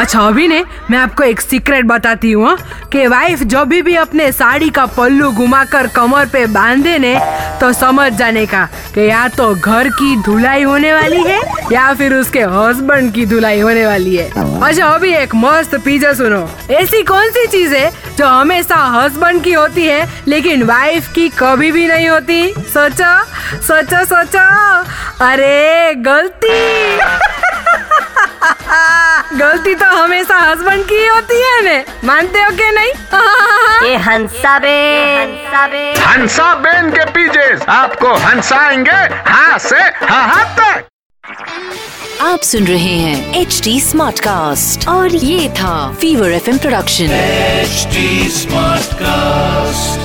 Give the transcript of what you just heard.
अच्छा अभी ने मैं आपको एक सीक्रेट बताती हूँ हाँ, कि वाइफ जब भी, भी अपने साड़ी का पल्लू घुमाकर कमर पे बांधे ने तो समझ जाने का कि या तो घर की धुलाई होने वाली है या फिर उसके हस्बैंड की धुलाई होने वाली है। अच्छा अभी एक मस्त पीछे सुनो। ऐसी कौन सी चीज़ है जो हमेशा हस्बैंड की होती है लेकिन वाइफ की कभी भी नहीं होती? सोचो सोचो सोचो। अरे गलती! गलती तो हमेशा हस्बैंड की होती है ने मानते हो कि नहीं? ये हंसा बैंड हंसा बेन। के पीछे आपको हंसाएँगे हाँ से हाँ हाँ तक। आप सुन रहे हैं एच डी स्मार्ट कास्ट और ये था fever F production H smart Smartcast.